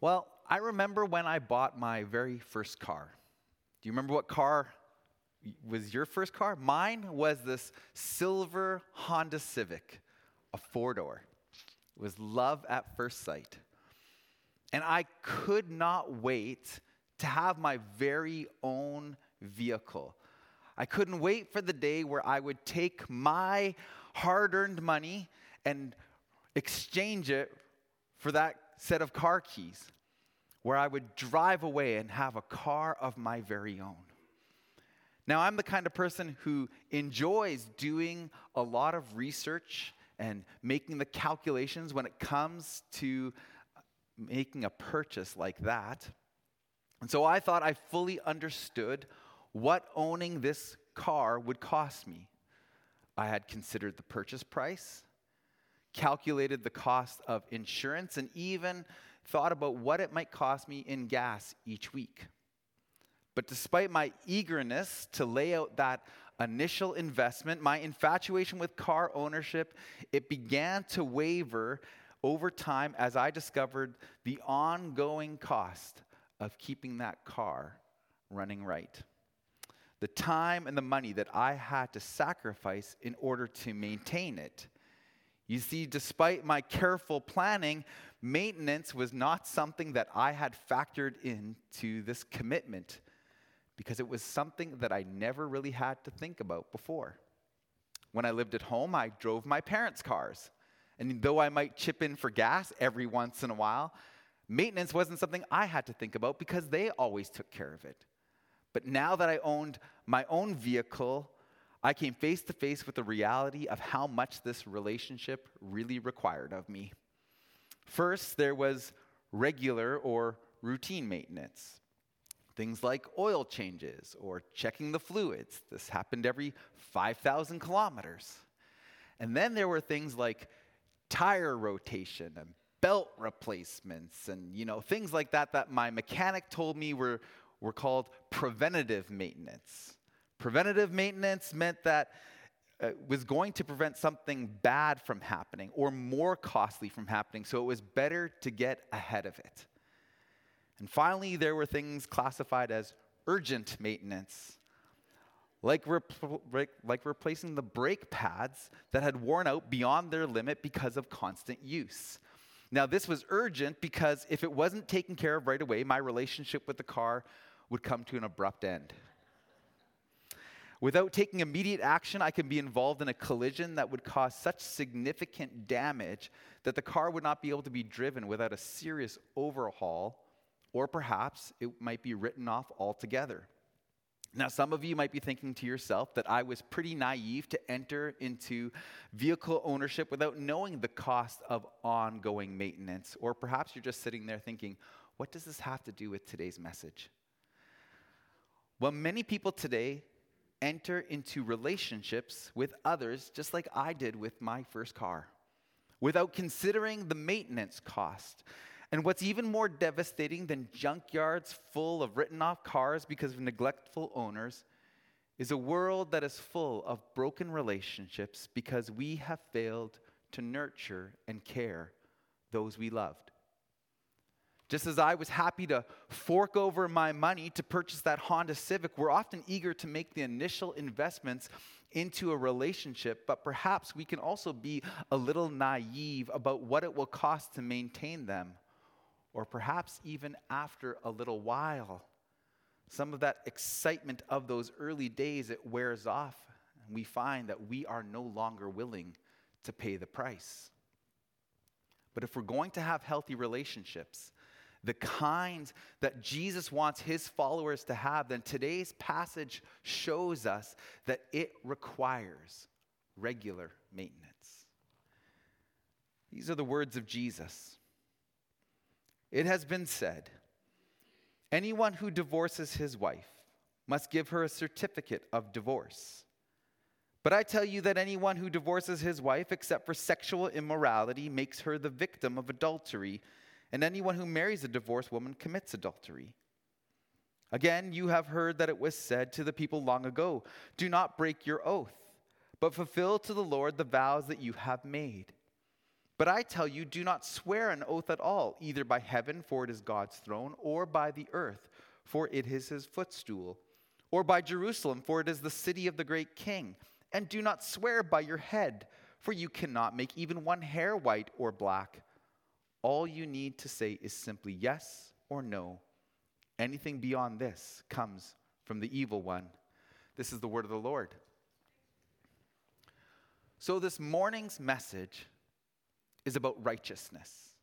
Well, I remember when I bought my very first car. Do you remember what car was your first car? Mine was this silver Honda Civic, a four door. It was love at first sight. And I could not wait to have my very own vehicle. I couldn't wait for the day where I would take my hard earned money and exchange it for that set of car keys, where I would drive away and have a car of my very own. Now, I'm the kind of person who enjoys doing a lot of research and making the calculations when it comes to making a purchase like that. And so I thought I fully understood what owning this car would cost me. I had considered the purchase price, calculated the cost of insurance, and even thought about what it might cost me in gas each week. But despite my eagerness to lay out that initial investment, my infatuation with car ownership, it began to waver over time as I discovered the ongoing cost of keeping that car running right. The time and the money that I had to sacrifice in order to maintain it. You see, despite my careful planning, maintenance was not something that I had factored into this commitment because it was something that I never really had to think about before. When I lived at home, I drove my parents' cars. And though I might chip in for gas every once in a while, maintenance wasn't something I had to think about because they always took care of it. But now that I owned my own vehicle, I came face to face with the reality of how much this relationship really required of me. First, there was regular or routine maintenance. Things like oil changes or checking the fluids. This happened every 5,000 kilometers. And then there were things like tire rotation and belt replacements and you know things like that that my mechanic told me were, were called preventative maintenance preventative maintenance meant that uh, was going to prevent something bad from happening or more costly from happening so it was better to get ahead of it and finally there were things classified as urgent maintenance like, rep- like replacing the brake pads that had worn out beyond their limit because of constant use. Now, this was urgent because if it wasn't taken care of right away, my relationship with the car would come to an abrupt end. Without taking immediate action, I could be involved in a collision that would cause such significant damage that the car would not be able to be driven without a serious overhaul, or perhaps it might be written off altogether. Now, some of you might be thinking to yourself that I was pretty naive to enter into vehicle ownership without knowing the cost of ongoing maintenance. Or perhaps you're just sitting there thinking, what does this have to do with today's message? Well, many people today enter into relationships with others just like I did with my first car without considering the maintenance cost and what's even more devastating than junkyards full of written off cars because of neglectful owners is a world that is full of broken relationships because we have failed to nurture and care those we loved. Just as I was happy to fork over my money to purchase that Honda Civic, we're often eager to make the initial investments into a relationship, but perhaps we can also be a little naive about what it will cost to maintain them or perhaps even after a little while, some of that excitement of those early days, it wears off, and we find that we are no longer willing to pay the price. But if we're going to have healthy relationships, the kinds that Jesus wants his followers to have, then today's passage shows us that it requires regular maintenance. These are the words of Jesus. It has been said anyone who divorces his wife must give her a certificate of divorce. But I tell you that anyone who divorces his wife, except for sexual immorality, makes her the victim of adultery, and anyone who marries a divorced woman commits adultery. Again, you have heard that it was said to the people long ago Do not break your oath, but fulfill to the Lord the vows that you have made. But I tell you, do not swear an oath at all, either by heaven, for it is God's throne, or by the earth, for it is his footstool, or by Jerusalem, for it is the city of the great king. And do not swear by your head, for you cannot make even one hair white or black. All you need to say is simply yes or no. Anything beyond this comes from the evil one. This is the word of the Lord. So, this morning's message is about righteousness,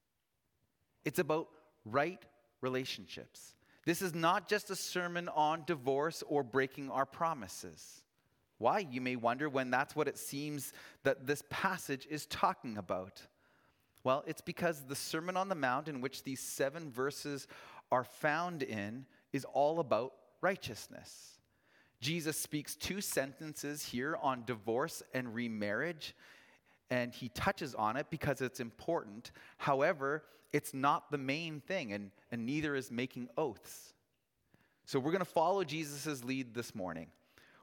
it's about right relationships. This is not just a sermon on divorce or breaking our promises. Why, you may wonder, when that's what it seems that this passage is talking about. Well, it's because the Sermon on the Mount, in which these seven verses are found in, is all about righteousness. Jesus speaks two sentences here on divorce and remarriage, and he touches on it because it's important. However, it's not the main thing, and, and neither is making oaths. So we're going to follow Jesus' lead this morning.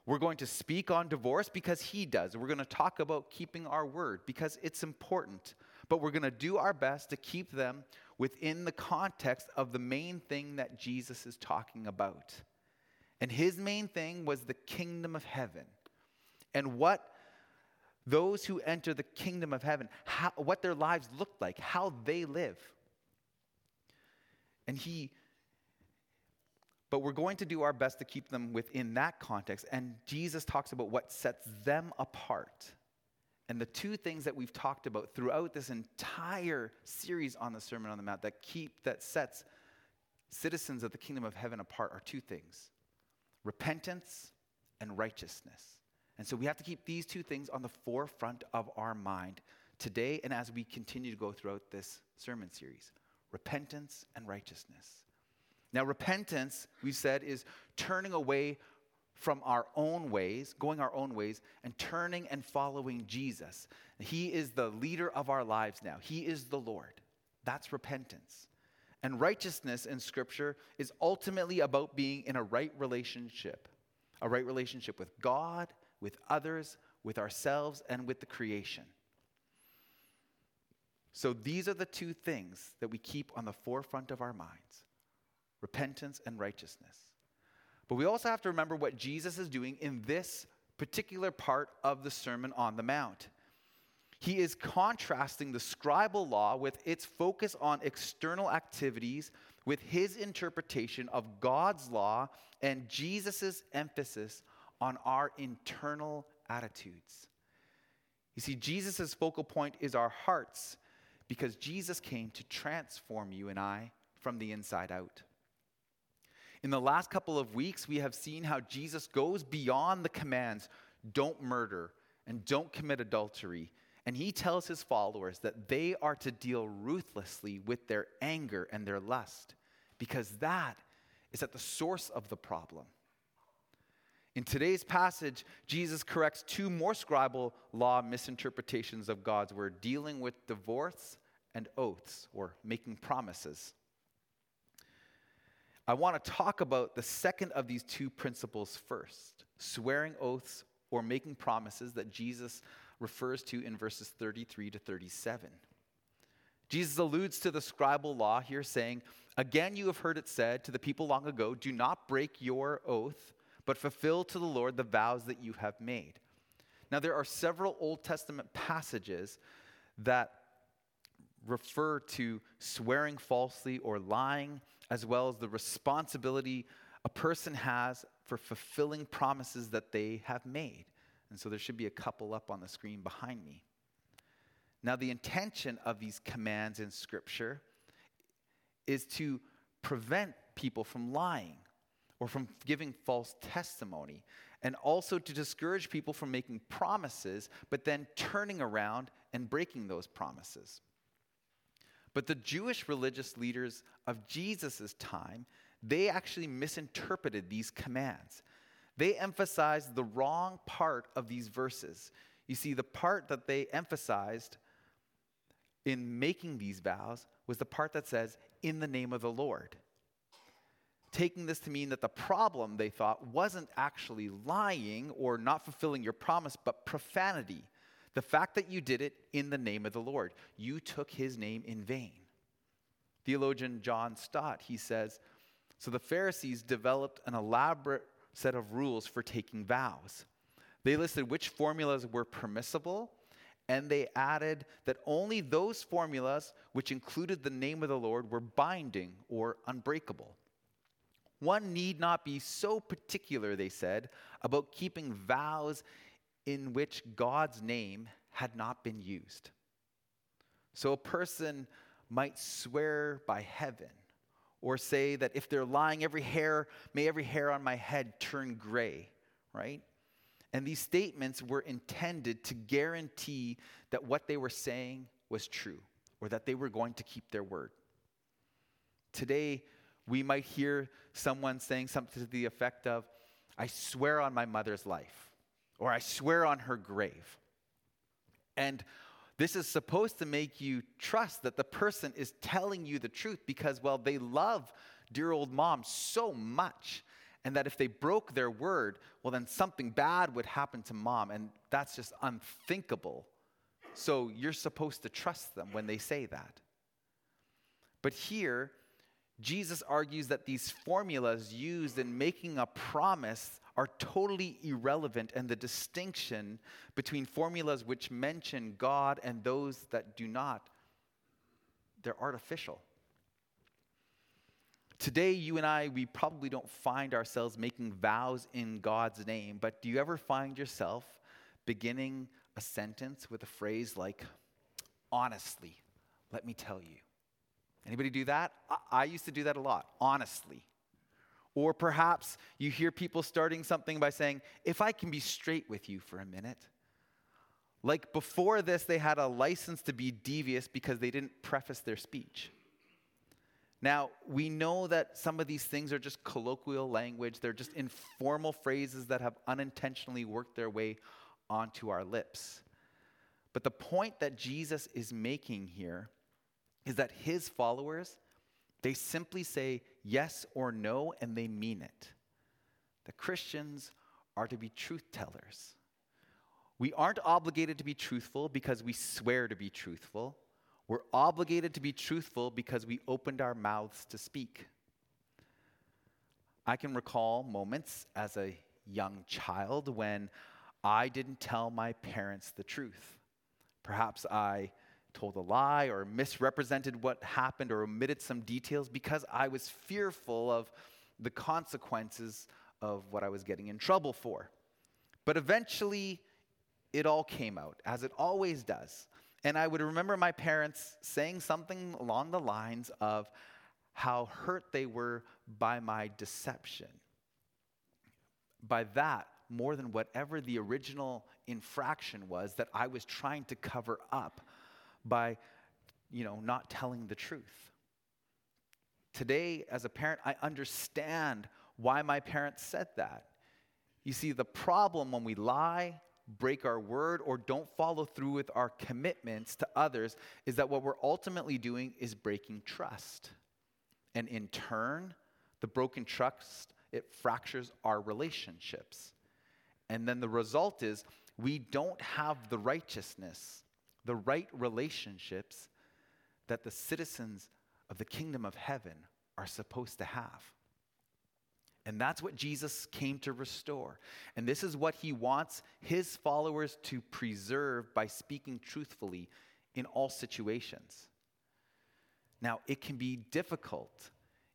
We're going to speak on divorce because he does. We're going to talk about keeping our word because it's important. But we're going to do our best to keep them within the context of the main thing that Jesus is talking about. And his main thing was the kingdom of heaven. And what those who enter the kingdom of heaven, how, what their lives look like, how they live. And he, but we're going to do our best to keep them within that context. And Jesus talks about what sets them apart. And the two things that we've talked about throughout this entire series on the Sermon on the Mount that keep, that sets citizens of the kingdom of heaven apart are two things repentance and righteousness. And so we have to keep these two things on the forefront of our mind today and as we continue to go throughout this sermon series repentance and righteousness. Now, repentance, we said, is turning away from our own ways, going our own ways, and turning and following Jesus. He is the leader of our lives now, He is the Lord. That's repentance. And righteousness in Scripture is ultimately about being in a right relationship a right relationship with God, with others, with ourselves, and with the creation. So these are the two things that we keep on the forefront of our minds repentance and righteousness. But we also have to remember what Jesus is doing in this particular part of the Sermon on the Mount. He is contrasting the scribal law with its focus on external activities with his interpretation of God's law and Jesus' emphasis on our internal attitudes. You see, Jesus' focal point is our hearts because Jesus came to transform you and I from the inside out. In the last couple of weeks, we have seen how Jesus goes beyond the commands don't murder and don't commit adultery. And he tells his followers that they are to deal ruthlessly with their anger and their lust because that is at the source of the problem. In today's passage, Jesus corrects two more scribal law misinterpretations of God's word, dealing with divorce and oaths, or making promises. I want to talk about the second of these two principles first swearing oaths or making promises that Jesus refers to in verses 33 to 37. Jesus alludes to the scribal law here, saying, Again, you have heard it said to the people long ago, do not break your oath, but fulfill to the Lord the vows that you have made. Now, there are several Old Testament passages that refer to swearing falsely or lying as well as the responsibility a person has for fulfilling promises that they have made. And so there should be a couple up on the screen behind me. Now, the intention of these commands in Scripture is to prevent people from lying or from giving false testimony, and also to discourage people from making promises, but then turning around and breaking those promises. But the Jewish religious leaders of Jesus' time, they actually misinterpreted these commands. They emphasized the wrong part of these verses. You see, the part that they emphasized in making these vows was the part that says, in the name of the Lord. Taking this to mean that the problem, they thought, wasn't actually lying or not fulfilling your promise, but profanity The fact that you did it in the name of the Lord, you took his name in vain. Theologian John Stott, he says, so the Pharisees developed an elaborate set of rules for taking vows. They listed which formulas were permissible, and they added that only those formulas which included the name of the Lord were binding or unbreakable. One need not be so particular, they said, about keeping vows in which God's name had not been used. So a person might swear by heaven or say that if they're lying, every hair, may every hair on my head turn gray, right? And these statements were intended to guarantee that what they were saying was true or that they were going to keep their word. Today, we might hear someone saying something to the effect of, I swear on my mother's life, or I swear on her grave. And this is supposed to make you trust that the person is telling you the truth because, well, they love dear old mom so much. And that if they broke their word, well, then something bad would happen to mom. And that's just unthinkable. So you're supposed to trust them when they say that. But here, Jesus argues that these formulas used in making a promise are totally irrelevant, and the distinction between formulas which mention God and those that do not, they're artificial. Today, you and I, we probably don't find ourselves making vows in God's name, but do you ever find yourself beginning a sentence with a phrase like, honestly, let me tell you? Anybody do that? I, I used to do that a lot, honestly. Or perhaps you hear people starting something by saying, If I can be straight with you for a minute. Like before this, they had a license to be devious because they didn't preface their speech. Now, we know that some of these things are just colloquial language, they're just informal phrases that have unintentionally worked their way onto our lips. But the point that Jesus is making here is that his followers they simply say yes or no and they mean it. The Christians are to be truth tellers. We aren't obligated to be truthful because we swear to be truthful. We're obligated to be truthful because we opened our mouths to speak. I can recall moments as a young child when I didn't tell my parents the truth. Perhaps I told a lie or misrepresented what happened or omitted some details because I was fearful of the consequences of what I was getting in trouble for. But eventually, it all came out, as it always does. And I would remember my parents saying something along the lines of how hurt they were by my deception. By that, more than whatever the original infraction was that I was trying to cover up by, you know, not telling the truth. Today, as a parent, I understand why my parents said that. You see, the problem when we lie, break our word, or don't follow through with our commitments to others is that what we're ultimately doing is breaking trust. And in turn, the broken trust, it fractures our relationships. And then the result is we don't have the righteousness the right relationships that the citizens of the kingdom of heaven are supposed to have. And that's what Jesus came to restore. And this is what he wants his followers to preserve by speaking truthfully in all situations. Now, it can be difficult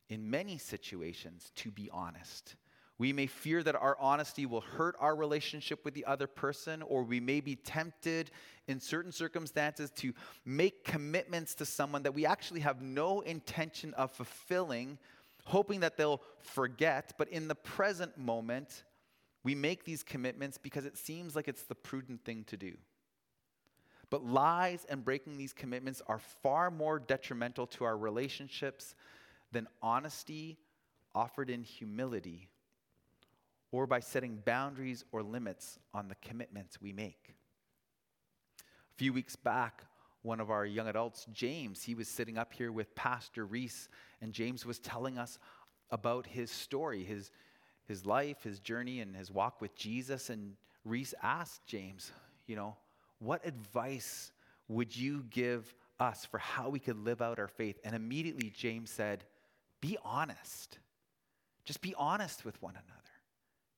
in many situations to be honest. We may fear that our honesty will hurt our relationship with the other person, or we may be tempted in certain circumstances to make commitments to someone that we actually have no intention of fulfilling, hoping that they'll forget. But in the present moment, we make these commitments because it seems like it's the prudent thing to do. But lies and breaking these commitments are far more detrimental to our relationships than honesty offered in humility or by setting boundaries or limits on the commitments we make. A few weeks back, one of our young adults, James, he was sitting up here with Pastor Reese, and James was telling us about his story, his, his life, his journey, and his walk with Jesus. And Reese asked James, you know, what advice would you give us for how we could live out our faith? And immediately James said, Be honest. Just be honest with one another.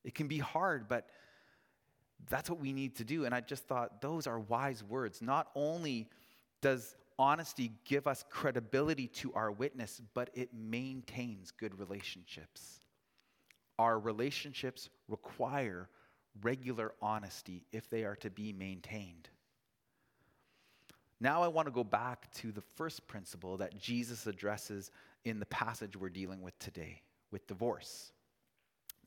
It can be hard, but that's what we need to do. And I just thought those are wise words. Not only does honesty give us credibility to our witness, but it maintains good relationships. Our relationships require regular honesty if they are to be maintained. Now, I want to go back to the first principle that Jesus addresses in the passage we're dealing with today with divorce.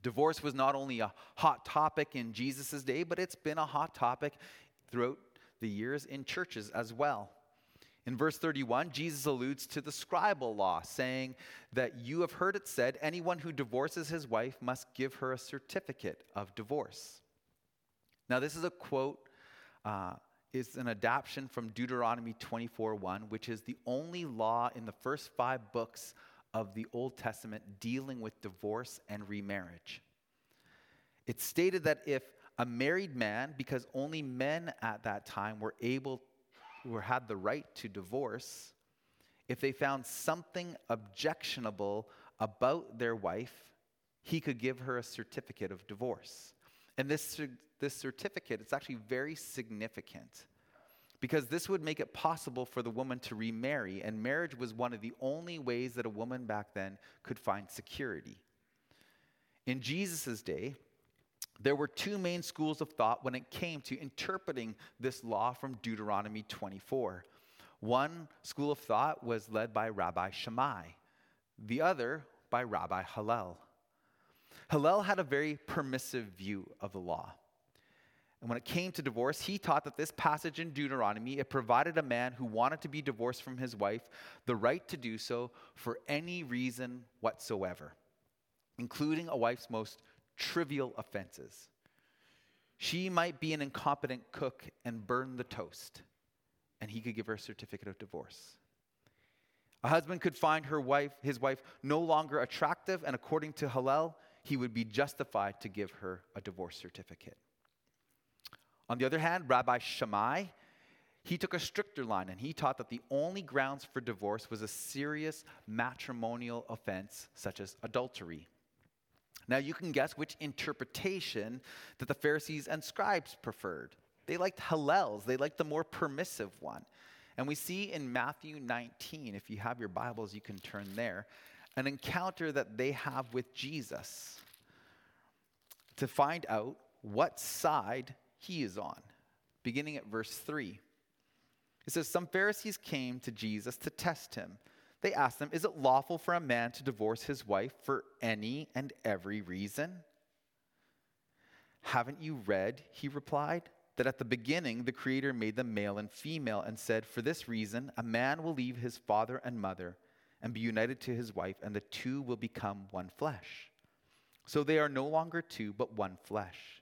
Divorce was not only a hot topic in Jesus' day, but it's been a hot topic throughout the years in churches as well. In verse 31, Jesus alludes to the scribal law, saying that you have heard it said, anyone who divorces his wife must give her a certificate of divorce. Now, this is a quote, uh, is an adaptation from Deuteronomy 24 1, which is the only law in the first five books of the Old Testament dealing with divorce and remarriage. It stated that if a married man, because only men at that time were able or had the right to divorce, if they found something objectionable about their wife, he could give her a certificate of divorce. And this, this certificate is actually very significant because this would make it possible for the woman to remarry, and marriage was one of the only ways that a woman back then could find security. In Jesus' day, there were two main schools of thought when it came to interpreting this law from Deuteronomy 24. One school of thought was led by Rabbi Shammai, the other by Rabbi Hillel. Hillel had a very permissive view of the law. And when it came to divorce, he taught that this passage in Deuteronomy, it provided a man who wanted to be divorced from his wife the right to do so for any reason whatsoever, including a wife's most trivial offenses. She might be an incompetent cook and burn the toast, and he could give her a certificate of divorce. A husband could find her wife, his wife no longer attractive, and according to Hillel, he would be justified to give her a divorce certificate. On the other hand, Rabbi Shammai, he took a stricter line and he taught that the only grounds for divorce was a serious matrimonial offense such as adultery. Now you can guess which interpretation that the Pharisees and scribes preferred. They liked Hillel's, they liked the more permissive one. And we see in Matthew 19, if you have your Bibles, you can turn there, an encounter that they have with Jesus to find out what side he is on, beginning at verse 3. It says, Some Pharisees came to Jesus to test him they asked him, Is it lawful for a man to divorce his wife for any and every reason? Haven't you read, he replied, that at the beginning the Creator made them male and female and said, For this reason, a man will leave his father and mother and be united to his wife, and the two will become one flesh. So they are no longer two, but one flesh.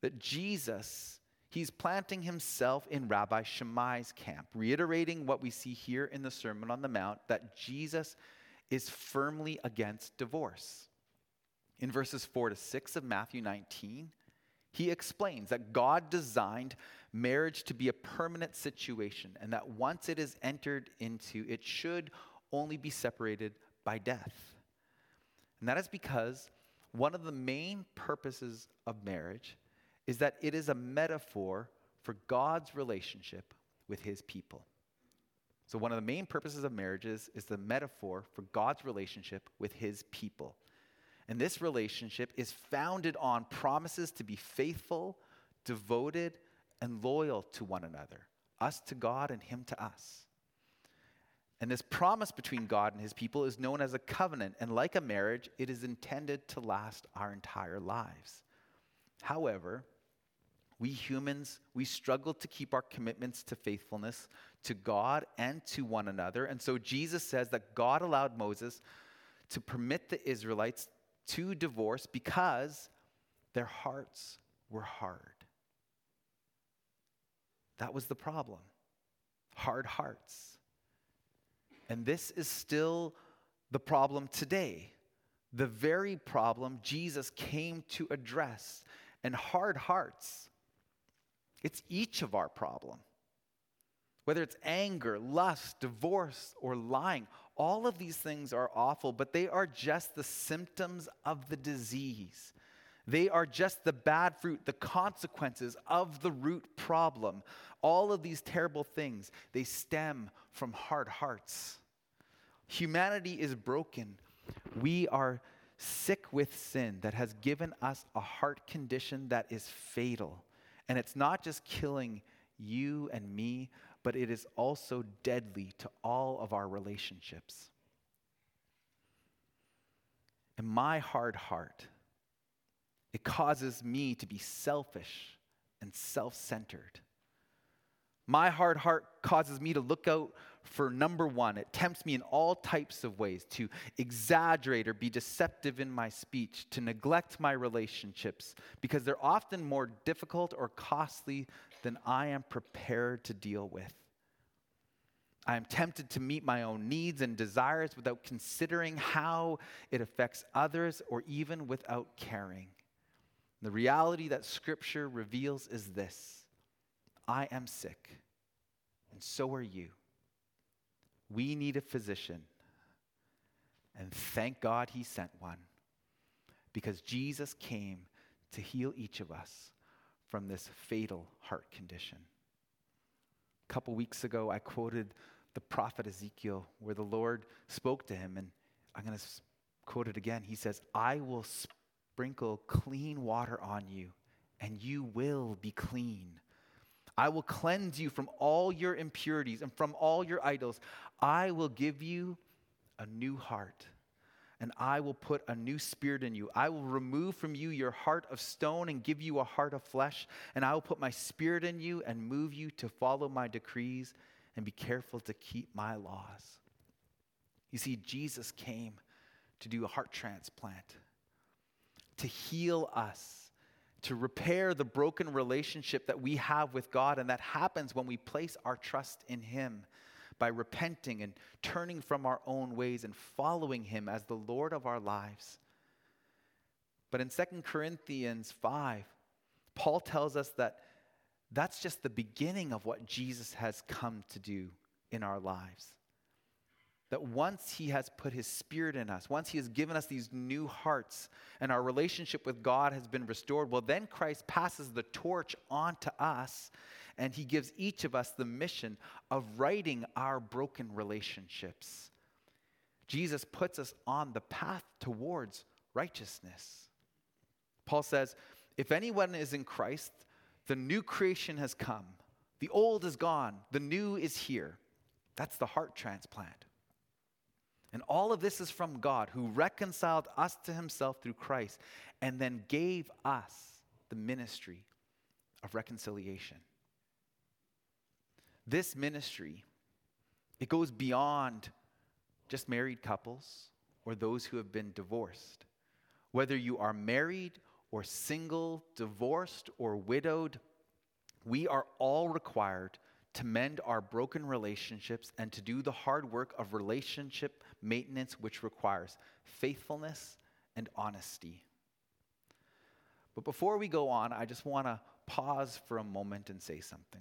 that Jesus He's planting himself in Rabbi Shammai's camp, reiterating what we see here in the Sermon on the Mount that Jesus is firmly against divorce. In verses 4 to 6 of Matthew 19, he explains that God designed marriage to be a permanent situation and that once it is entered into, it should only be separated by death. And that is because one of the main purposes of marriage is that it is a metaphor for God's relationship with his people. So, one of the main purposes of marriages is the metaphor for God's relationship with his people. And this relationship is founded on promises to be faithful, devoted, and loyal to one another, us to God and him to us. And this promise between God and his people is known as a covenant. And like a marriage, it is intended to last our entire lives. However, We humans, we struggle to keep our commitments to faithfulness to God and to one another. And so Jesus says that God allowed Moses to permit the Israelites to divorce because their hearts were hard. That was the problem hard hearts. And this is still the problem today. The very problem Jesus came to address. And hard hearts, it's each of our problem. Whether it's anger, lust, divorce, or lying, all of these things are awful, but they are just the symptoms of the disease. They are just the bad fruit, the consequences of the root problem. All of these terrible things, they stem from hard hearts. Humanity is broken. We are sick with sin that has given us a heart condition that is fatal. And it's not just killing you and me, but it is also deadly to all of our relationships. And my hard heart, it causes me to be selfish and self centered. My hard heart causes me to look out for number one. It tempts me in all types of ways to exaggerate or be deceptive in my speech, to neglect my relationships, because they're often more difficult or costly than I am prepared to deal with. I am tempted to meet my own needs and desires without considering how it affects others or even without caring. The reality that Scripture reveals is this I am sick, and so are you. We need a physician. And thank God he sent one because Jesus came to heal each of us from this fatal heart condition. A couple weeks ago, I quoted the prophet Ezekiel, where the Lord spoke to him, and I'm going to quote it again. He says, I will sprinkle clean water on you, and you will be clean. I will cleanse you from all your impurities and from all your idols. I will give you a new heart, and I will put a new spirit in you. I will remove from you your heart of stone and give you a heart of flesh, and I will put my spirit in you and move you to follow my decrees and be careful to keep my laws. You see, Jesus came to do a heart transplant, to heal us to repair the broken relationship that we have with God. And that happens when we place our trust in Him by repenting and turning from our own ways and following Him as the Lord of our lives. But in 2 Corinthians 5, Paul tells us that that's just the beginning of what Jesus has come to do in our lives. That once He has put His Spirit in us, once He has given us these new hearts, and our relationship with God has been restored, well, then Christ passes the torch on to us, and He gives each of us the mission of righting our broken relationships. Jesus puts us on the path towards righteousness. Paul says, If anyone is in Christ, the new creation has come. The old is gone, the new is here. That's the heart transplant. And all of this is from God who reconciled us to himself through Christ and then gave us the ministry of reconciliation. This ministry, it goes beyond just married couples or those who have been divorced. Whether you are married or single, divorced or widowed, we are all required to mend our broken relationships and to do the hard work of relationship maintenance, which requires faithfulness and honesty. But before we go on, I just want to pause for a moment and say something.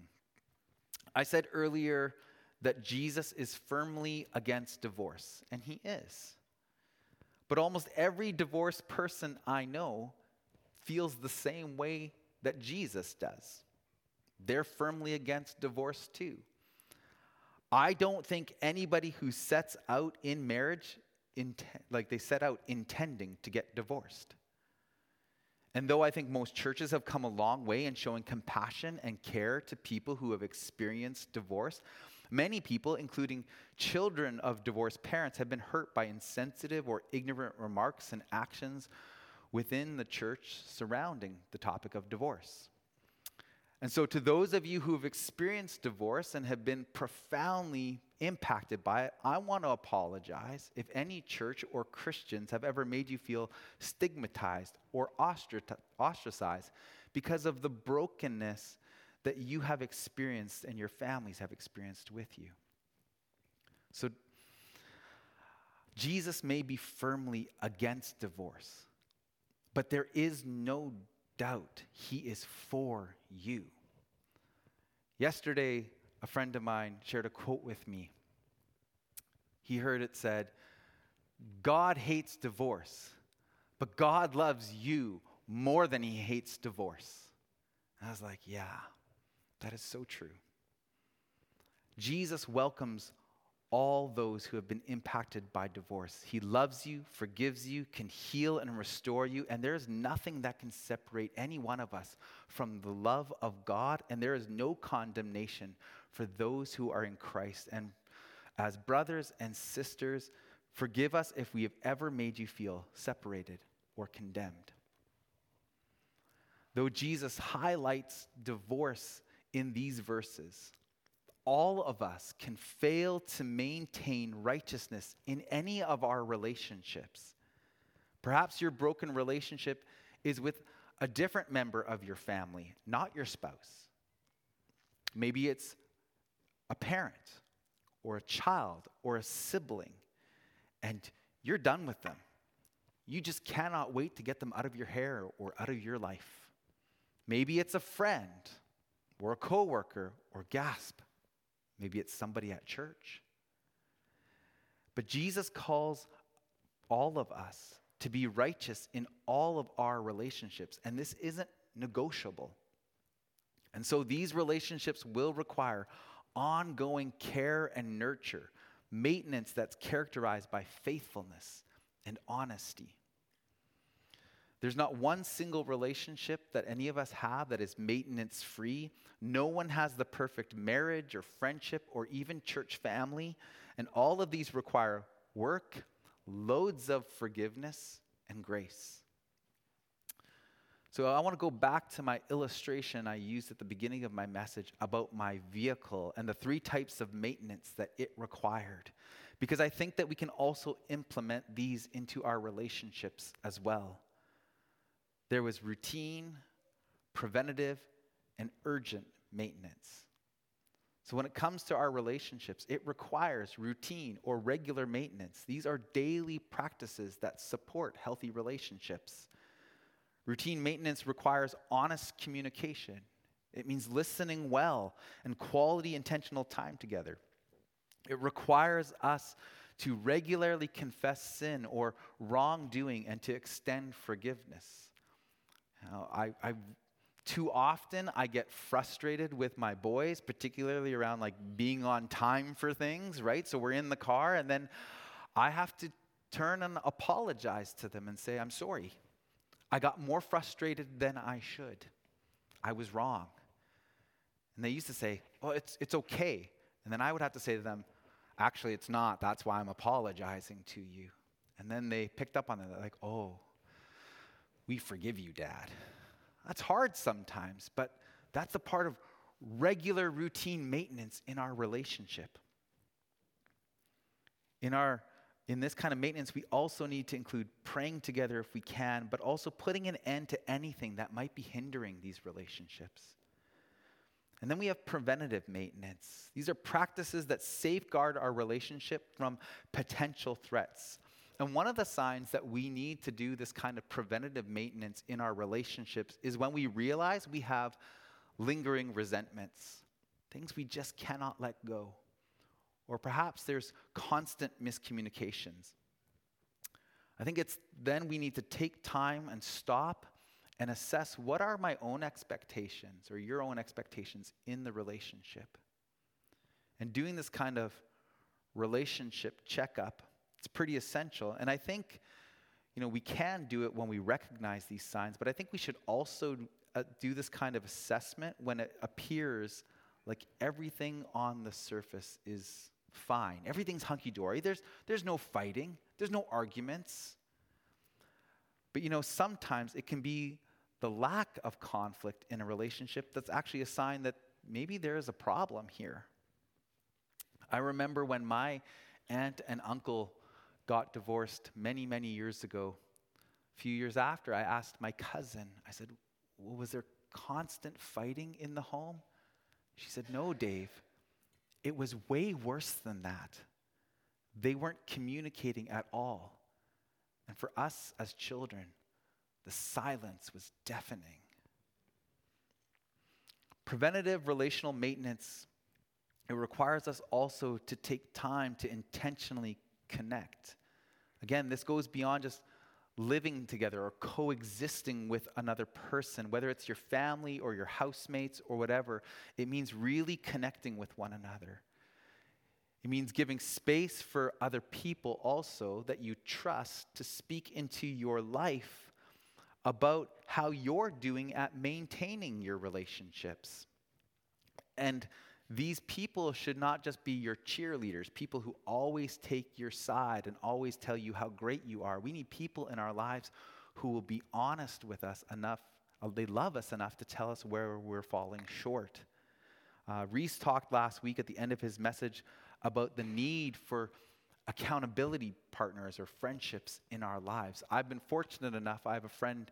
I said earlier that Jesus is firmly against divorce, and he is. But almost every divorced person I know feels the same way that Jesus does. They're firmly against divorce too. I don't think anybody who sets out in marriage, like they set out intending to get divorced. And though I think most churches have come a long way in showing compassion and care to people who have experienced divorce, many people, including children of divorced parents, have been hurt by insensitive or ignorant remarks and actions within the church surrounding the topic of divorce. And so, to those of you who have experienced divorce and have been profoundly impacted by it, I want to apologize if any church or Christians have ever made you feel stigmatized or ostracized because of the brokenness that you have experienced and your families have experienced with you. So, Jesus may be firmly against divorce, but there is no doubt he is for you. Yesterday, a friend of mine shared a quote with me. He heard it said, God hates divorce, but God loves you more than he hates divorce. And I was like, yeah, that is so true. Jesus welcomes all those who have been impacted by divorce. He loves you, forgives you, can heal and restore you, and there is nothing that can separate any one of us from the love of God, and there is no condemnation for those who are in Christ. And as brothers and sisters, forgive us if we have ever made you feel separated or condemned. Though Jesus highlights divorce in these verses, all of us can fail to maintain righteousness in any of our relationships. Perhaps your broken relationship is with a different member of your family, not your spouse. Maybe it's a parent or a child or a sibling, and you're done with them. You just cannot wait to get them out of your hair or out of your life. Maybe it's a friend or a coworker or gasp. Maybe it's somebody at church. But Jesus calls all of us to be righteous in all of our relationships, and this isn't negotiable. And so these relationships will require ongoing care and nurture, maintenance that's characterized by faithfulness and honesty. There's not one single relationship that any of us have that is maintenance free. No one has the perfect marriage or friendship or even church family. And all of these require work, loads of forgiveness, and grace. So I want to go back to my illustration I used at the beginning of my message about my vehicle and the three types of maintenance that it required. Because I think that we can also implement these into our relationships as well. There was routine, preventative, and urgent maintenance. So, when it comes to our relationships, it requires routine or regular maintenance. These are daily practices that support healthy relationships. Routine maintenance requires honest communication, it means listening well and quality intentional time together. It requires us to regularly confess sin or wrongdoing and to extend forgiveness. I, I too often I get frustrated with my boys, particularly around like being on time for things, right? So we're in the car and then I have to turn and apologize to them and say, I'm sorry. I got more frustrated than I should. I was wrong. And they used to say, Oh, it's, it's okay. And then I would have to say to them, Actually, it's not. That's why I'm apologizing to you. And then they picked up on it. They're like, Oh, we forgive you, Dad. That's hard sometimes, but that's a part of regular routine maintenance in our relationship. In our in this kind of maintenance, we also need to include praying together if we can, but also putting an end to anything that might be hindering these relationships. And then we have preventative maintenance. These are practices that safeguard our relationship from potential threats. And one of the signs that we need to do this kind of preventative maintenance in our relationships is when we realize we have lingering resentments, things we just cannot let go. Or perhaps there's constant miscommunications. I think it's then we need to take time and stop and assess what are my own expectations or your own expectations in the relationship. And doing this kind of relationship checkup it's pretty essential. And I think, you know, we can do it when we recognize these signs, but I think we should also uh, do this kind of assessment when it appears like everything on the surface is fine. Everything's hunky dory. There's, there's no fighting, there's no arguments. But you know, sometimes it can be the lack of conflict in a relationship that's actually a sign that maybe there is a problem here. I remember when my aunt and uncle got divorced many, many years ago. A few years after, I asked my cousin, I said, well, Was there constant fighting in the home? She said, No, Dave. It was way worse than that. They weren't communicating at all. And for us as children, the silence was deafening. Preventative relational maintenance, it requires us also to take time to intentionally connect. Again, this goes beyond just living together or coexisting with another person, whether it's your family or your housemates or whatever. It means really connecting with one another. It means giving space for other people also that you trust to speak into your life about how you're doing at maintaining your relationships. And these people should not just be your cheerleaders, people who always take your side and always tell you how great you are. We need people in our lives who will be honest with us enough, uh, they love us enough to tell us where we're falling short. Uh, Reese talked last week at the end of his message about the need for accountability partners or friendships in our lives. I've been fortunate enough, I have a friend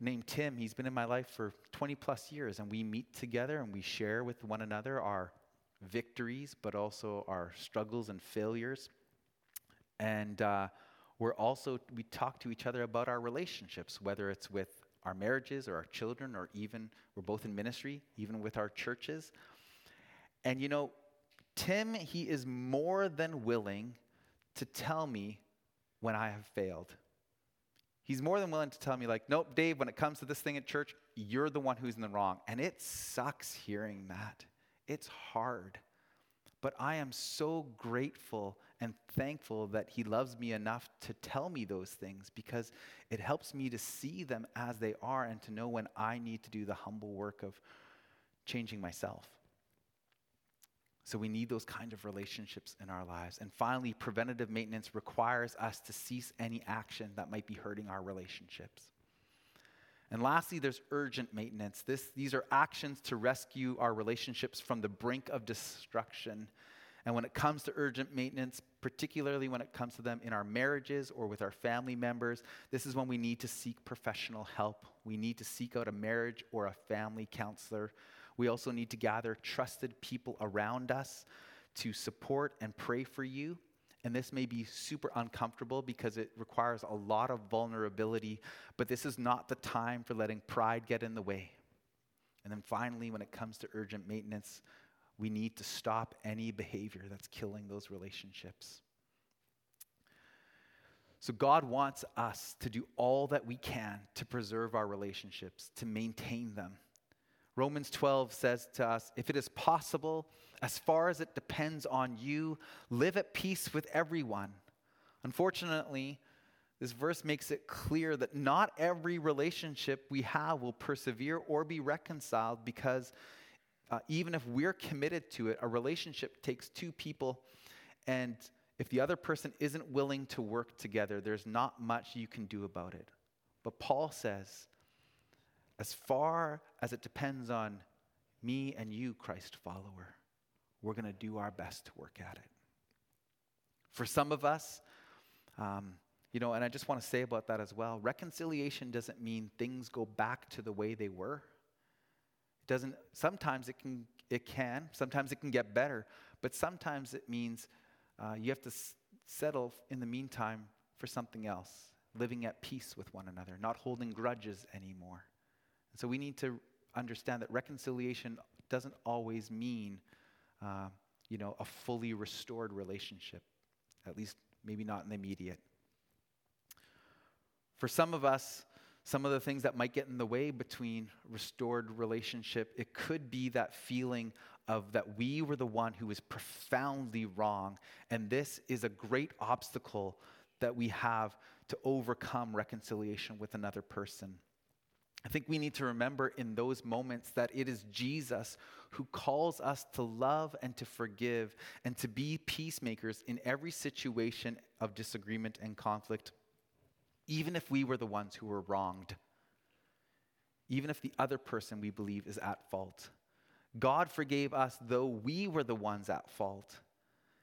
named Tim. He's been in my life for 20 plus years, and we meet together and we share with one another our victories, but also our struggles and failures. And uh, we're also, we talk to each other about our relationships, whether it's with our marriages or our children, or even, we're both in ministry, even with our churches. And you know, Tim, he is more than willing to tell me when I have failed. He's more than willing to tell me, like, nope, Dave, when it comes to this thing at church, you're the one who's in the wrong. And it sucks hearing that. It's hard. But I am so grateful and thankful that he loves me enough to tell me those things because it helps me to see them as they are and to know when I need to do the humble work of changing myself. So we need those kind of relationships in our lives. And finally, preventative maintenance requires us to cease any action that might be hurting our relationships. And lastly, there's urgent maintenance. This, these are actions to rescue our relationships from the brink of destruction. And when it comes to urgent maintenance, particularly when it comes to them in our marriages or with our family members, this is when we need to seek professional help. We need to seek out a marriage or a family counselor we also need to gather trusted people around us to support and pray for you. And this may be super uncomfortable because it requires a lot of vulnerability, but this is not the time for letting pride get in the way. And then finally, when it comes to urgent maintenance, we need to stop any behavior that's killing those relationships. So, God wants us to do all that we can to preserve our relationships, to maintain them. Romans 12 says to us if it is possible, as far as it depends on you, live at peace with everyone. Unfortunately, this verse makes it clear that not every relationship we have will persevere or be reconciled because uh, even if we're committed to it, a relationship takes two people. And if the other person isn't willing to work together, there's not much you can do about it. But Paul says, as far as it depends on me and you, Christ follower, we're going to do our best to work at it. For some of us, um, you know, and I just want to say about that as well reconciliation doesn't mean things go back to the way they were. It doesn't, sometimes it can, it can, sometimes it can get better, but sometimes it means uh, you have to s- settle in the meantime for something else, living at peace with one another, not holding grudges anymore. So we need to understand that reconciliation doesn't always mean, uh, you know, a fully restored relationship, at least maybe not in the immediate. For some of us, some of the things that might get in the way between restored relationship, it could be that feeling of that we were the one who was profoundly wrong. And this is a great obstacle that we have to overcome reconciliation with another person. I think we need to remember in those moments that it is Jesus who calls us to love and to forgive and to be peacemakers in every situation of disagreement and conflict, even if we were the ones who were wronged. even if the other person we believe is at fault. God forgave us though we were the ones at fault.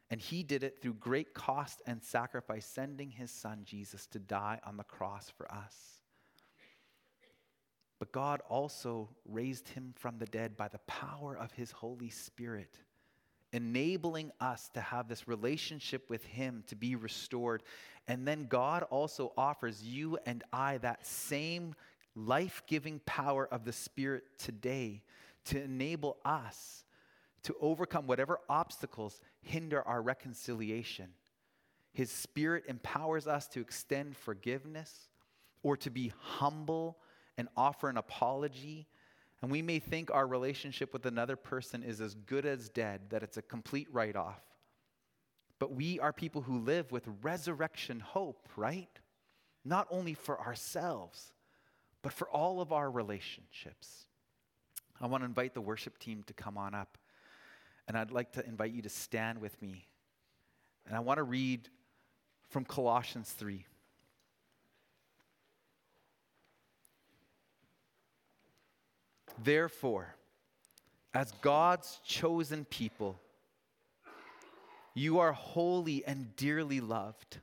And he did it through great cost and sacrifice, sending his son Jesus to die on the cross for us. But God also raised him from the dead by the power of his Holy Spirit, enabling us to have this relationship with him to be restored. And then God also offers you and I that same life giving power of the Spirit today to enable us to overcome whatever obstacles hinder our reconciliation. His Spirit empowers us to extend forgiveness or to be humble and offer an apology. And we may think our relationship with another person is as good as dead, that it's a complete write off. But we are people who live with resurrection hope, right? Not only for ourselves, but for all of our relationships. I want to invite the worship team to come on up. And I'd like to invite you to stand with me. And I want to read from Colossians 3. Therefore, as God's chosen people, you are holy and dearly loved.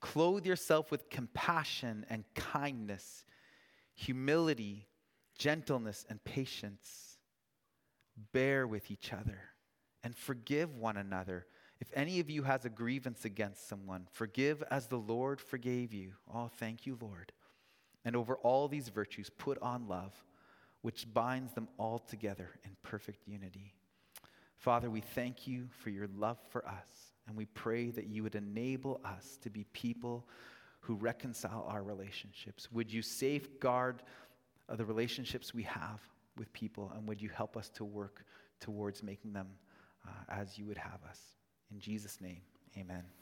Clothe yourself with compassion and kindness, humility, gentleness, and patience. Bear with each other and forgive one another. If any of you has a grievance against someone, forgive as the Lord forgave you. Oh, thank you, Lord. And over all these virtues, put on love which binds them all together in perfect unity. Father, we thank you for your love for us, and we pray that you would enable us to be people who reconcile our relationships. Would you safeguard uh, the relationships we have with people, and would you help us to work towards making them uh, as you would have us? In Jesus' name, amen.